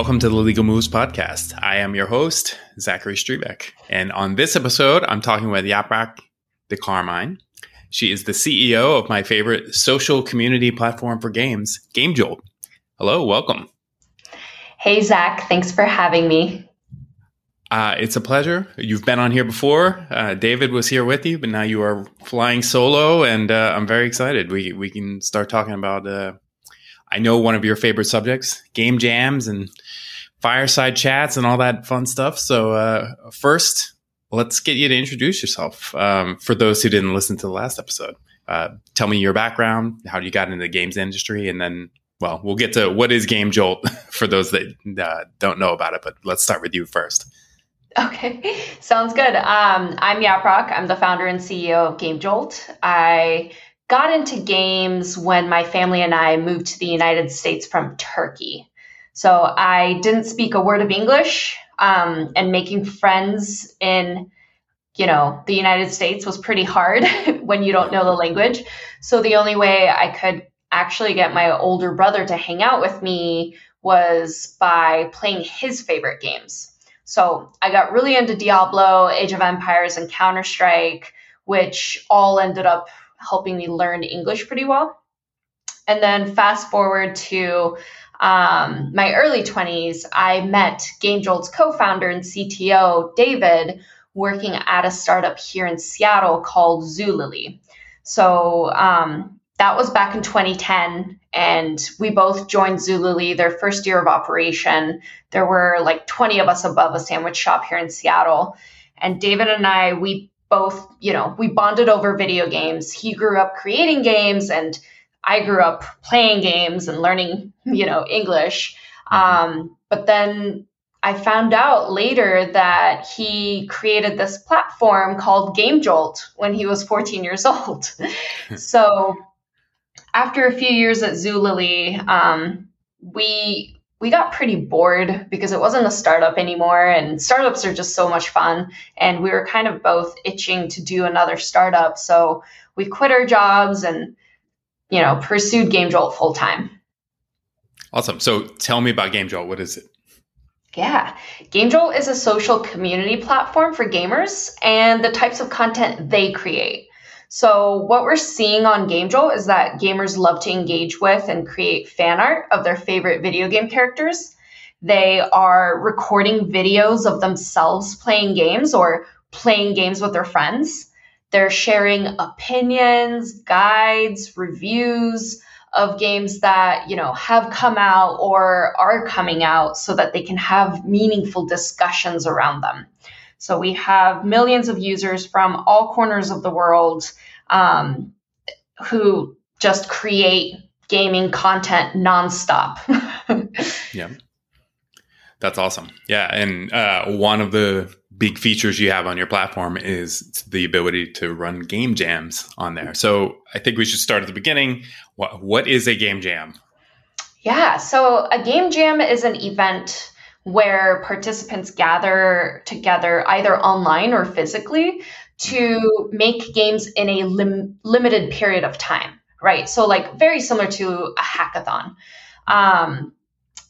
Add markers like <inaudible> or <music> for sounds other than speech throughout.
Welcome to the Legal Moves Podcast. I am your host, Zachary Strebeck. And on this episode, I'm talking with Yaprak de Carmine. She is the CEO of my favorite social community platform for games, Game Jolt. Hello, welcome. Hey, Zach. Thanks for having me. Uh, it's a pleasure. You've been on here before. Uh, David was here with you, but now you are flying solo, and uh, I'm very excited. We we can start talking about. Uh, I know one of your favorite subjects: game jams and fireside chats and all that fun stuff. So uh, first, let's get you to introduce yourself um, for those who didn't listen to the last episode. Uh, tell me your background, how you got into the games industry, and then well, we'll get to what is Game Jolt <laughs> for those that don't know about it. But let's start with you first. Okay, sounds good. Um, I'm Yaprak. I'm the founder and CEO of Game Jolt. I got into games when my family and I moved to the United States from Turkey. So I didn't speak a word of English, um, and making friends in you know the United States was pretty hard <laughs> when you don't know the language. So the only way I could actually get my older brother to hang out with me was by playing his favorite games. So I got really into Diablo, Age of Empires, and Counter Strike, which all ended up helping me learn English pretty well. And then fast forward to um, my early 20s, I met GameJolt's co founder and CTO, David, working at a startup here in Seattle called Zulily. So um, that was back in 2010 and we both joined zulily their first year of operation. There were like 20 of us above a sandwich shop here in seattle. And david and i we both you know we bonded over video games. He grew up creating games and i grew up playing games and learning you know english mm-hmm. um, but then I found out later that he created this platform called Game Jolt when he was 14 years old. <laughs> so after a few years at Zulily, um, we we got pretty bored because it wasn't a startup anymore, and startups are just so much fun. And we were kind of both itching to do another startup, so we quit our jobs and you know pursued Game Jolt full time. Awesome. So tell me about Game Jolt. What is it? Yeah, Game Jolt is a social community platform for gamers and the types of content they create. So, what we're seeing on Game Jolt is that gamers love to engage with and create fan art of their favorite video game characters. They are recording videos of themselves playing games or playing games with their friends. They're sharing opinions, guides, reviews of games that, you know, have come out or are coming out so that they can have meaningful discussions around them. So we have millions of users from all corners of the world um, who just create gaming content nonstop. <laughs> yeah. That's awesome. Yeah. And uh, one of the big features you have on your platform is the ability to run game jams on there. So I think we should start at the beginning. What, what is a game jam? Yeah. So a game jam is an event where participants gather together either online or physically to make games in a lim- limited period of time, right? So, like, very similar to a hackathon. Um,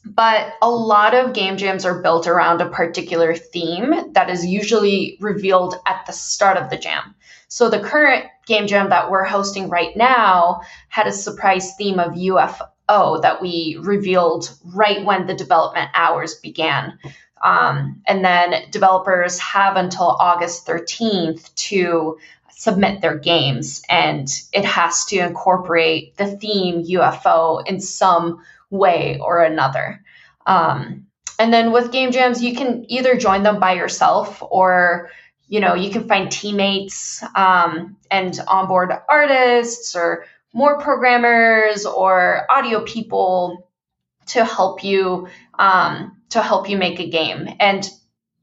but a lot of game jams are built around a particular theme that is usually revealed at the start of the jam. So the current game jam that we're hosting right now had a surprise theme of UFO that we revealed right when the development hours began. Um, and then developers have until August 13th to submit their games, and it has to incorporate the theme UFO in some way or another. Um, and then with game jams, you can either join them by yourself or you know you can find teammates um, and onboard artists or more programmers or audio people to help you um, to help you make a game and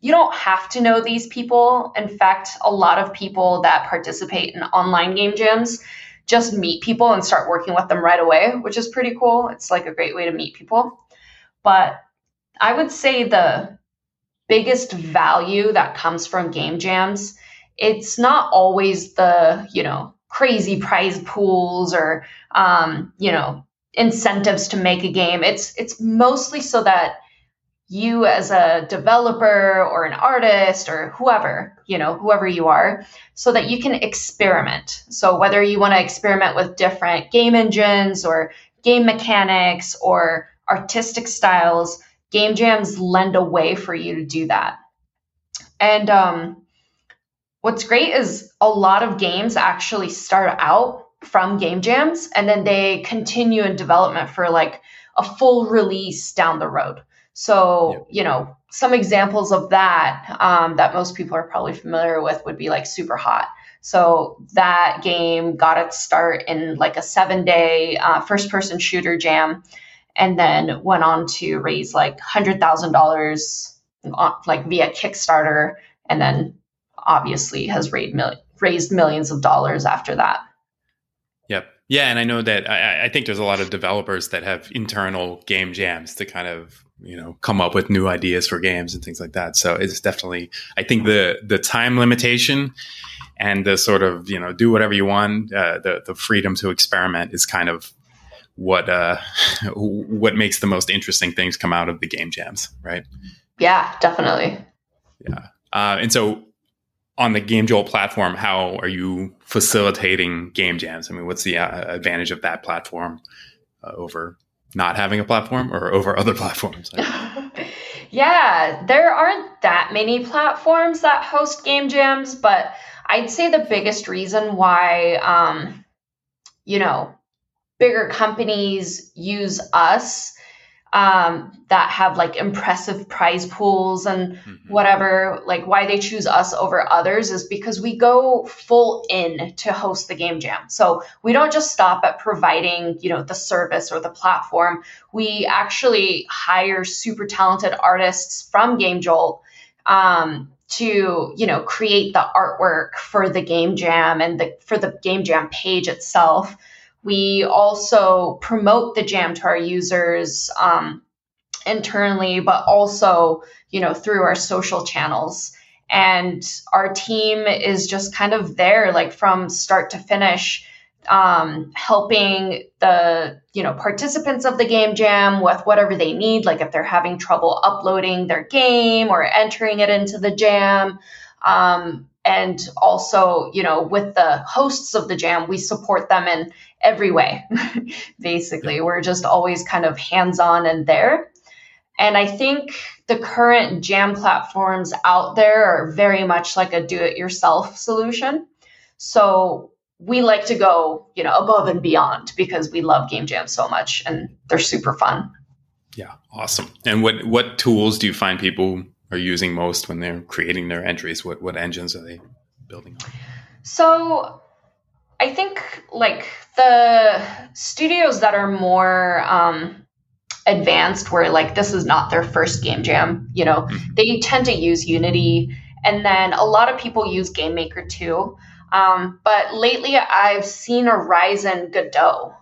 you don't have to know these people in fact a lot of people that participate in online game jams just meet people and start working with them right away which is pretty cool it's like a great way to meet people but i would say the biggest value that comes from game jams it's not always the you know crazy prize pools or um, you know incentives to make a game. It's it's mostly so that you as a developer or an artist or whoever, you know, whoever you are, so that you can experiment. So whether you want to experiment with different game engines or game mechanics or artistic styles, game jams lend a way for you to do that. And um, what's great is a lot of games actually start out from game jams and then they continue in development for like a full release down the road. So, you know, some examples of that um, that most people are probably familiar with would be like Super Hot. So that game got its start in like a seven day uh, first person shooter jam and then went on to raise like $100,000 like via Kickstarter and then obviously has raised, mil- raised millions of dollars after that. Yep. Yeah, and I know that I, I, think there's a lot of developers that have internal game jams to kind of you know come up with new ideas for games and things like that. So it's definitely i think the the time limitation and the sort of you know do whatever you want uh, the the freedom to experiment is kind of what uh <laughs> what makes the most interesting things come out of the game jams right? Yeah definitely. Yeah. Uh, and so on the game jolt platform how are you facilitating game jams i mean what's the uh, advantage of that platform uh, over not having a platform or over other <laughs> platforms? <laughs> yeah, there aren't that many platforms that host game jams, but I'd say the biggest reason why, um, you know, bigger companies use us um, that have like impressive prize pools and mm-hmm. whatever, like why they choose us over others is because we go full in to host the game jam. So we don't just stop at providing, you know, the service or the platform. We actually hire super talented artists from Game Jolt um, to, you know, create the artwork for the game jam and the for the game jam page itself. We also promote the jam to our users um, internally, but also, you know, through our social channels. And our team is just kind of there, like from start to finish, um, helping the you know participants of the game jam with whatever they need, like if they're having trouble uploading their game or entering it into the jam. Um, and also, you know, with the hosts of the jam, we support them in every way, <laughs> basically. We're just always kind of hands on and there. And I think the current jam platforms out there are very much like a do it yourself solution. So we like to go, you know, above and beyond because we love game jams so much and they're super fun. Yeah, awesome. And what what tools do you find people are using most when they're creating their entries? What what engines are they building on? So I think like the studios that are more um, advanced, where like this is not their first game jam, you know, mm-hmm. they tend to use Unity, and then a lot of people use Game Maker too. Um, but lately, I've seen a rise in Godot.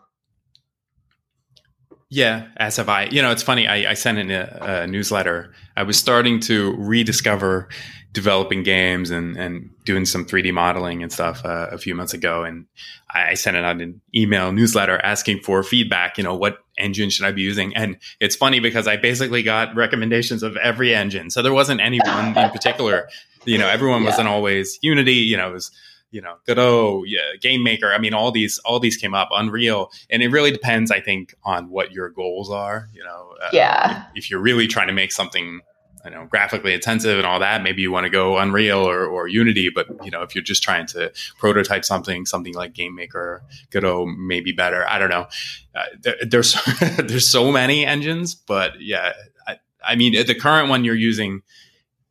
Yeah, as have I. You know, it's funny. I, I sent in a, a, newsletter. I was starting to rediscover developing games and, and doing some 3D modeling and stuff uh, a few months ago. And I sent out an email newsletter asking for feedback. You know, what engine should I be using? And it's funny because I basically got recommendations of every engine. So there wasn't any one in particular. You know, everyone yeah. wasn't always Unity. You know, it was you know Godot, yeah, Game Maker. I mean, all these all these came up. Unreal, and it really depends, I think, on what your goals are. You know, uh, yeah. If, if you're really trying to make something you know graphically intensive and all that maybe you want to go unreal or, or unity but you know if you're just trying to prototype something something like game maker godot may be better i don't know. Uh, there, there's <laughs> there's so many engines but yeah I, I, mean the current one you're using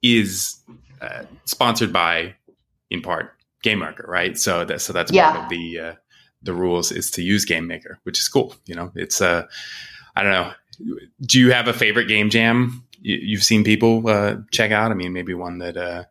is uh, sponsored by in part game maker right? So that so that's yeah. part of the uh, the rules is to use game maker which is cool you know? It's uh i don't know. Do you have a favorite game jam you've seen people uh, check out? I mean, maybe one that. Uh,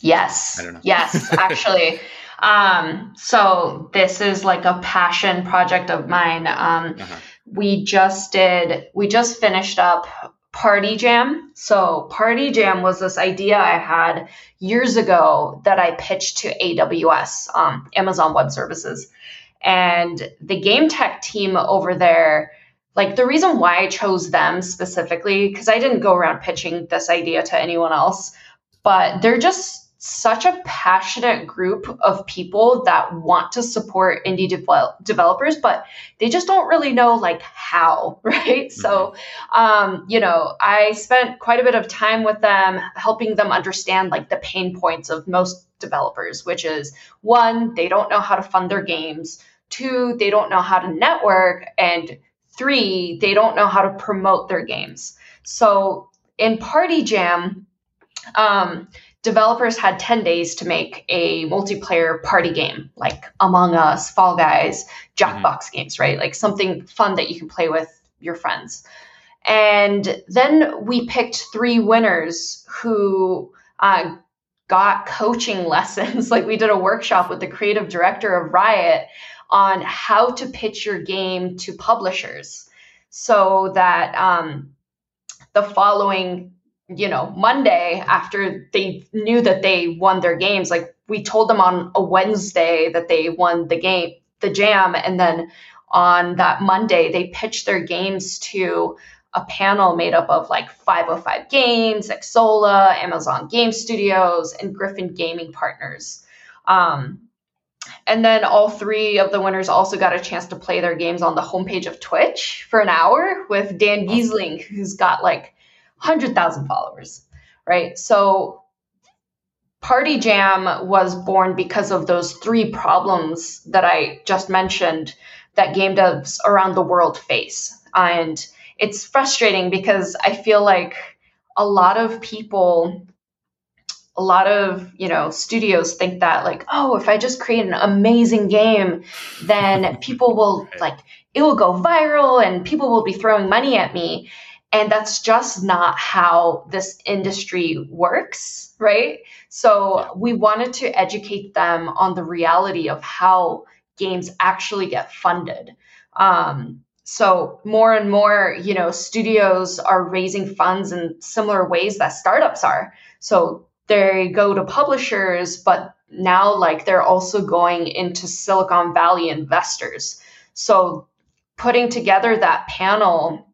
yes. Yes, actually. <laughs> um, so this is like a passion project of mine. Um, uh-huh. We just did. We just finished up Party Jam. So Party Jam was this idea I had years ago that I pitched to AWS, um, Amazon Web Services, and the game tech team over there like the reason why I chose them specifically, because I didn't go around pitching this idea to anyone else, but they're just such a passionate group of people that want to support indie developers but they just don't really know like how <laughs> right? Mm-hmm. so um, you know i spent quite a bit of time with them helping them understand like the pain points of most developers which is one they don't know how to fund their games. Two they don't know how to network. And three they don't know how to promote their games so in party jam um, developers had 10 days to make a multiplayer party game like Among Us, Fall Guys, Jackbox mm-hmm. games, right? Like something fun that you can play with your friends. And then we picked three winners who uh, got coaching <laughs> lessons. like we did a workshop with the creative director of Riot on how to pitch your game to publishers so that um, the following you know, Monday after they knew that they won their games, like we told them on a Wednesday that they won the game, the jam, and then on that Monday they pitched their games to a panel made up of like 505 Games, Xsolla Amazon Game Studios, and Griffin Gaming Partners. Um, and then all three of the winners also got a chance to play their games on the homepage of Twitch for an hour with Dan Gheesling, who's got like 100,000 followers, right? So Party Jam was born because of those three problems that I just mentioned that game devs around the world face. And it's frustrating because I feel like a lot of people a lot of you know studios think that like oh if i just create an amazing game then <laughs> people will like it will go viral and people will be throwing money at me and that's just not how this industry works, right? So we wanted to educate them on the reality of how games actually get funded. Um, so more and more, you know, studios are raising funds in similar ways that startups are. So they go to publishers, but now like they're also going into Silicon Valley investors. So putting together that panel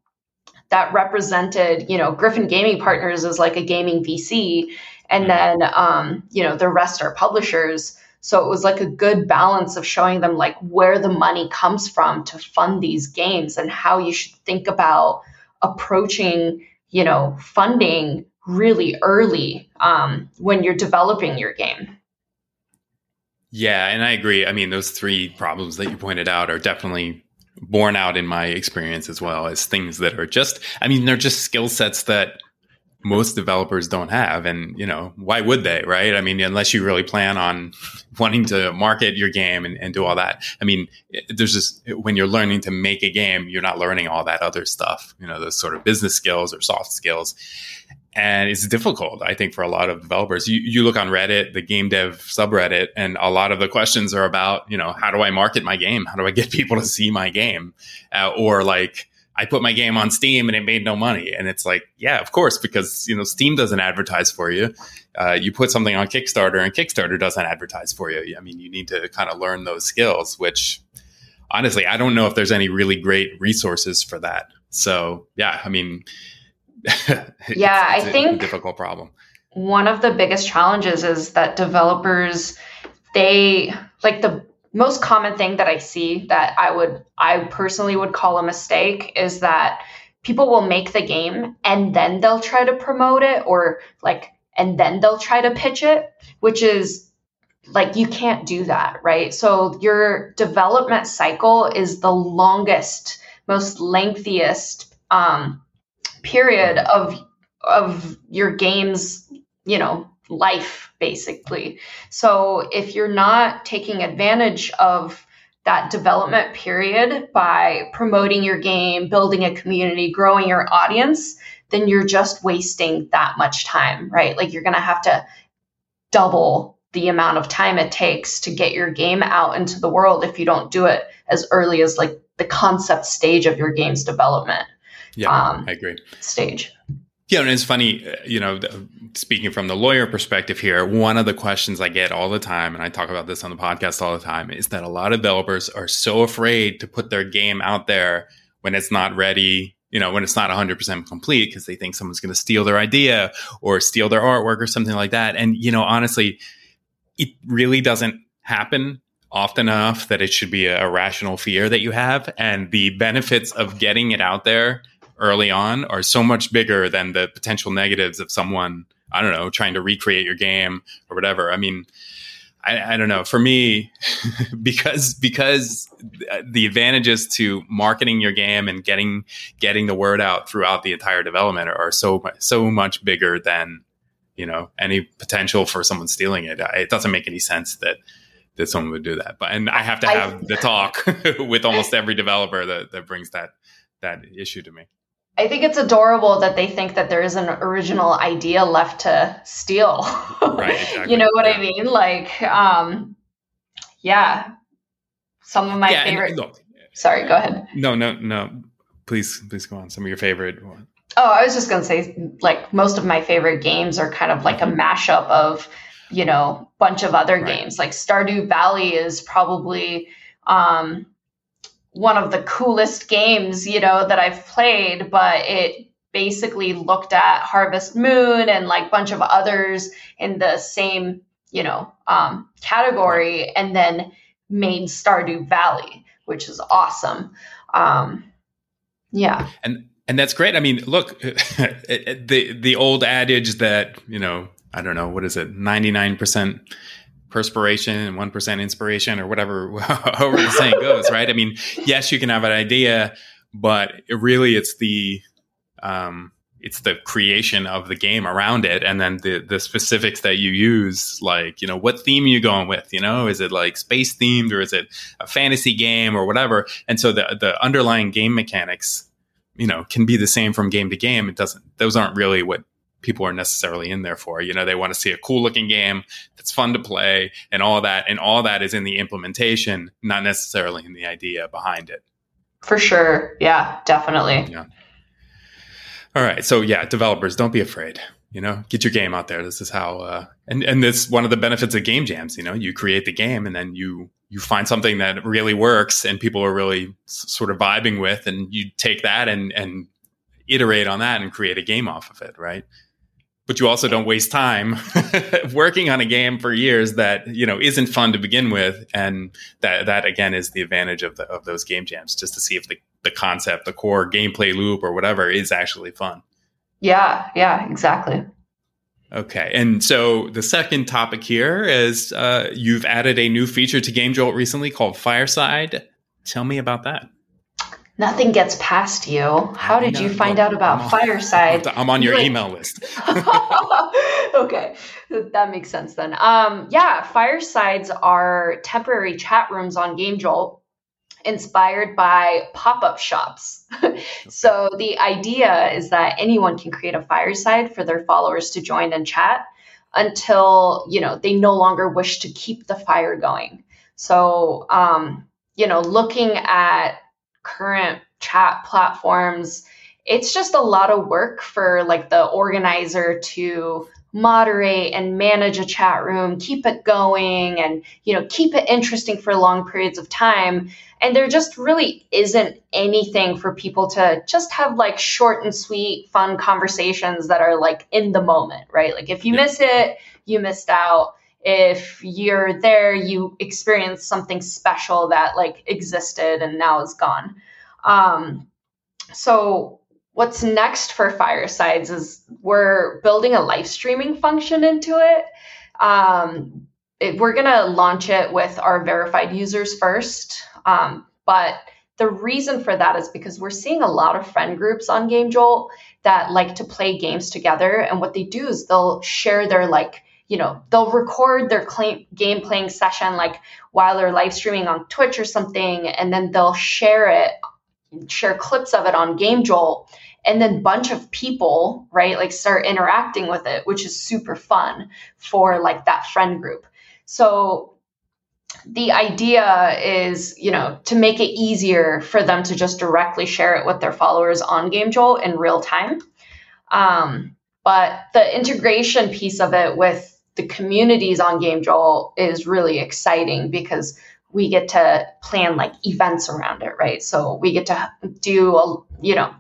that represented, you know, Griffin Gaming Partners is like a gaming VC, and mm-hmm. then, um, you know, the rest are publishers. So it was like a good balance of showing them like where the money comes from to fund these games and how you should think about approaching, you know, funding really early um, when you're developing your game. Yeah, and I agree. I mean, those three problems that you pointed out are definitely borne out in my experience as well as things that are just i mean they're just skill sets that most developers don't have and you know why would they right i mean unless you really plan on <laughs> wanting to market your game and, and do all that i mean there's just when you're learning to make a game you're not learning all that other stuff you know those sort of business skills or soft skills and it's difficult i think for a lot of developers. You, you look on reddit the game dev subreddit and a lot of the questions are about you know how do i market my game? How do i get <laughs> people to see my game? Uh, or like i put my game on steam and it made no money. And it's like yeah of course because you know steam doesn't advertise for you. Uh, you put something on kickstarter and kickstarter doesn't advertise for you. I mean you need to kind of learn those skills which honestly i don't know if there's any really great resources for that. So yeah i mean <laughs> yeah, I think difficult problem. One of the biggest challenges is that developers they like the most common thing that I see that I would I personally would call a mistake is that people will make the game and then they'll try to promote it or like and then they'll try to pitch it, which is like you can't do that, right? So your development cycle is the longest, most lengthiest um, period of of your game's you know life basically. So if you're not taking advantage of that development period by promoting your game building a community growing your audience then you're just wasting that much time right? Like you're going to have to double the amount of time it takes to get your game out into the world if you don't do it as early as like the concept stage of your game's development yeah, um, I agree. Stage. Yeah, and it's funny, uh, you know, speaking from the lawyer perspective here, one of the questions I get all the time, and I talk about this on the podcast all the time, is that a lot of developers are so afraid to put their game out there when it's not ready, you know, when it's not 100% complete because they think someone's going to steal their idea or steal their artwork or something like that. And, you know, honestly, it really doesn't happen often enough that it should be a, a rational fear that you have. And the benefits of getting it out there early on are so much bigger than the potential negatives of someone, I don't know, trying to recreate your game or whatever. I mean, I, I, don't know. For me, <laughs> because because the advantages to marketing your game and getting getting the word out throughout the entire development are, are so so much bigger than you know any potential for someone stealing it. It doesn't make any sense that that someone would do that. But and I have to have I, the talk <laughs> with almost every developer that that brings that that issue to me. I think it's adorable that they think that there is an original idea left to steal. Right. <laughs> Exactly. you know what yeah. I mean? Like, um, yeah. Some of my yeah, favorite. Look, Sorry, go ahead. No, no, no. Please, please go on. Some of your favorite. One. Oh, I was just gonna say, like, most of my favorite games are kind of like a mm-hmm. mashup of, you know, bunch of other right. games. Like Stardew Valley is probably um, one of the coolest games, you know, that I've played, but it basically looked at Harvest Moon and like bunch of others in the same, you know, um, category and then made Stardew Valley, which is awesome. Um, yeah. And and that's great. I mean, look, <laughs> the the old adage that, you know, I don't know, what is it? 99% perspiration and 1% inspiration or whatever <laughs> however the saying goes right? I mean yes you can have an idea but it really it's the um, it's the creation of the game around it. And then the the specifics that you use like you know what theme are you going with? You know is it like space themed or is it a fantasy game or whatever? And so the the underlying game mechanics you know can be the same from game to game. It doesn't those aren't really what people are necessarily in there for. You know, they want to see a cool looking game that's fun to play and all that. And all that is in the implementation, not necessarily in the idea behind it. For sure. Yeah, definitely. Yeah. All right. So yeah, developers, don't be afraid. You know, get your game out there. This is how, uh, and and this one of the benefits of game jams. You know, you create the game and then you you find something that really works and people are really s- sort of vibing with, and you take that and and iterate on that and create a game off of it. Right but you also don't waste time <laughs> working on a game for years that you know isn't fun to begin with. And that that again is the advantage of the, of those game jams just to see if the, the concept the core gameplay loop or whatever is actually fun. Yeah yeah exactly. Okay and so the second topic here is uh, you've added a new feature to game jolt recently called fireside. Tell me about that Nothing gets past you. How did you find out about I'm Fireside? I'm on your like, email list. <laughs> okay, that makes sense then. Um, yeah, Firesides are temporary chat rooms on Game Jolt inspired by pop-up shops. <laughs> so the idea is that anyone can create a fireside for their followers to join and chat until, you know, they no longer wish to keep the fire going. So, um, you know, looking at current chat platforms, it's just a lot of work for like the organizer to moderate and manage a chat room, keep it going and you know, keep it interesting for long periods of time. And there just really isn't anything for people to just have like short and sweet fun conversations that are like in the moment, right? Like if you yeah. miss it, you missed out if you're there you experience something special that like existed and now is gone. Um, so what's next for firesides is we're building a live streaming function into it. Um, it, we're going to launch it with our verified users first um, but the reason for that is because we're seeing a lot of friend groups on game jolt that like to play games together and what they do is they'll share their like you know they'll record their claim, game playing session like while they're live streaming on twitch or something and then they'll share it share clips of it on game jolt and then bunch of people right like start interacting with it which is super fun for like that friend group. So the idea is you know to make it easier for them to just directly share it with their followers on game jolt in real time. Um, but the integration piece of it with the communities on Game Jolt is really exciting because we get to plan like events around it, right? So we get to do, a, you know,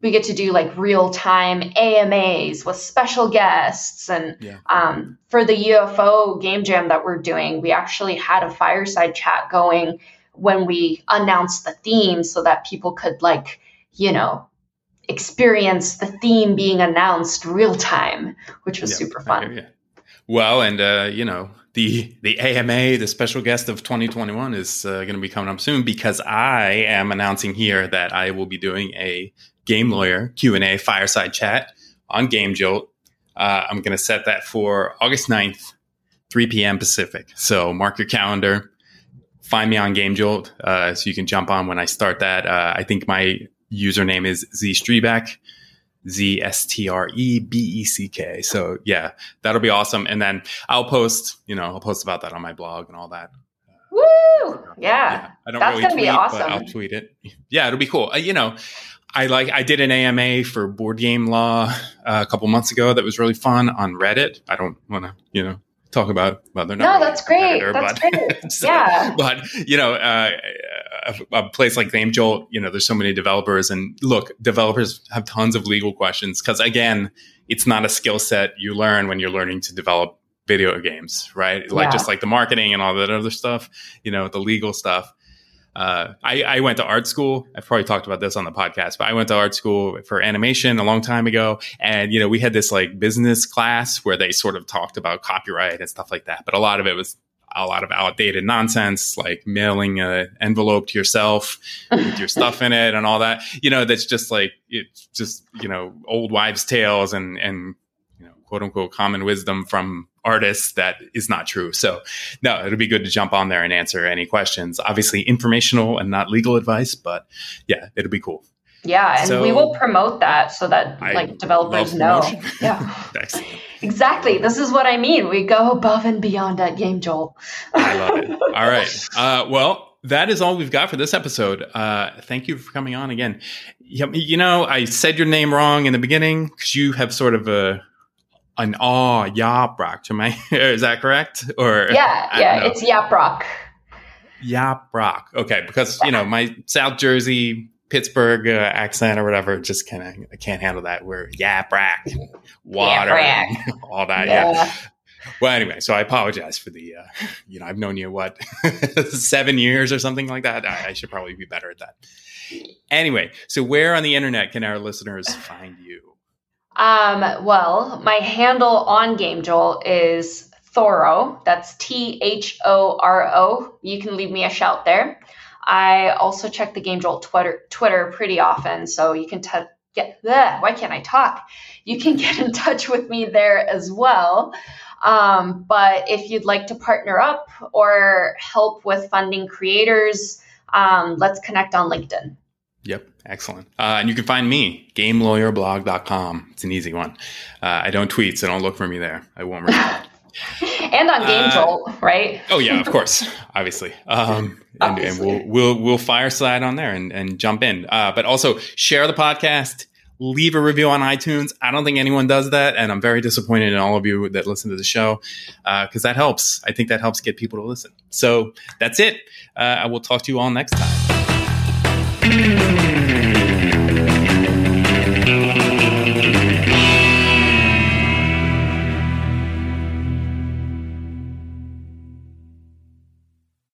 we get to do like real time AMAs with special guests. And yeah. um, for the UFO game jam that we're doing, we actually had a fireside chat going when we announced the theme so that people could like, you know, experience the theme being announced real time, which was yeah, super fun. Well, and uh, you know, the the AMA, the special guest of 2021, is uh, going to be coming up soon because I am announcing here that I will be doing a game lawyer Q and A fireside chat on Game Jolt. Uh, I'm going to set that for August 9th, 3 p.m. Pacific. So mark your calendar. Find me on Game Jolt uh, so you can jump on when I start that. Uh, I think my username is Z Strebeck. Z S T R E B E C K. So yeah, that'll be awesome. And then I'll post, you know, I'll post about that on my blog and all that. Woo! Yeah, yeah. I don't That's really gonna tweet, be awesome. but I'll tweet it. Yeah, it'll be cool. Uh, you know, I like I did an AMA for board game law uh, a couple months ago that was really fun on Reddit. I don't want to, you know, talk about well, they're not. No, that's great. That's but, <laughs> great. so, yeah. But you know, uh, a, a, place like Game Jolt, you know, there's so many developers, and look, developers have tons of legal questions because again, it's not a skill set you learn when you're learning to develop video games, right? Like yeah. just like the marketing and all that other stuff, you know, the legal stuff. Uh, I, I, went to art school. I've probably talked about this on the podcast, but I went to art school for animation a long time ago. And, you know, we had this like business class where they sort of talked about copyright and stuff like that. But a lot of it was a lot of outdated nonsense, like mailing an envelope to yourself with your stuff in it and all that. You know, that's just like, it's just, you know, old wives' tales and, and, you know, quote unquote common wisdom from artists that is not true. So, no, it'll be good to jump on there and answer any questions. Obviously, informational and not legal advice, but yeah, it'll be cool. Yeah, and so, we will promote that so that I like developers know. Yeah. <laughs> exactly. This is what I mean. We go above and beyond at Game Jolt. I love it. All right. Uh, well, that is all we've got for this episode. Uh, thank you for coming on again. You know, I said your name wrong in the beginning because you have sort of a an aw Yaprock to my <laughs> is that correct or yeah yeah it's Yaprock Yaprock okay because you know my South Jersey Pittsburgh uh, accent or whatever just kind of I can't handle that where Yaprock water <laughs> all that yeah. yeah. Well, anyway, so I apologize for the, uh, you know, I've known you what <laughs> seven years or something like that. I, I should probably be better at that. Anyway, so where on the internet can our listeners find you? Um, well, my handle on Game Jolt is Thoro. That's T H O R O. You can leave me a shout there. I also check the Game Jolt Twitter Twitter pretty often, so you can t- get. Bleh, why can't I talk? You can get in touch with me there as well. Um, but if you'd like to partner up or help with funding creators, um, let's connect on LinkedIn. Yep. Excellent. Uh, and you can find me, gamelawyerblog.com. It's an easy one. Uh, I don't tweet, so don't look for me there. I won't <laughs> respond. And on Game uh, Jolt, right? oh yeah, of course, <laughs> obviously. Um, and, obviously. and, we'll we'll we'll fire slide on there and, and jump in. Uh, but also share the podcast, leave a review on iTunes. I don't think anyone does that, and I'm very disappointed in all of you that listen to the show because uh, that helps. I think that helps get people to listen. So that's it. Uh, I will talk to you all next time.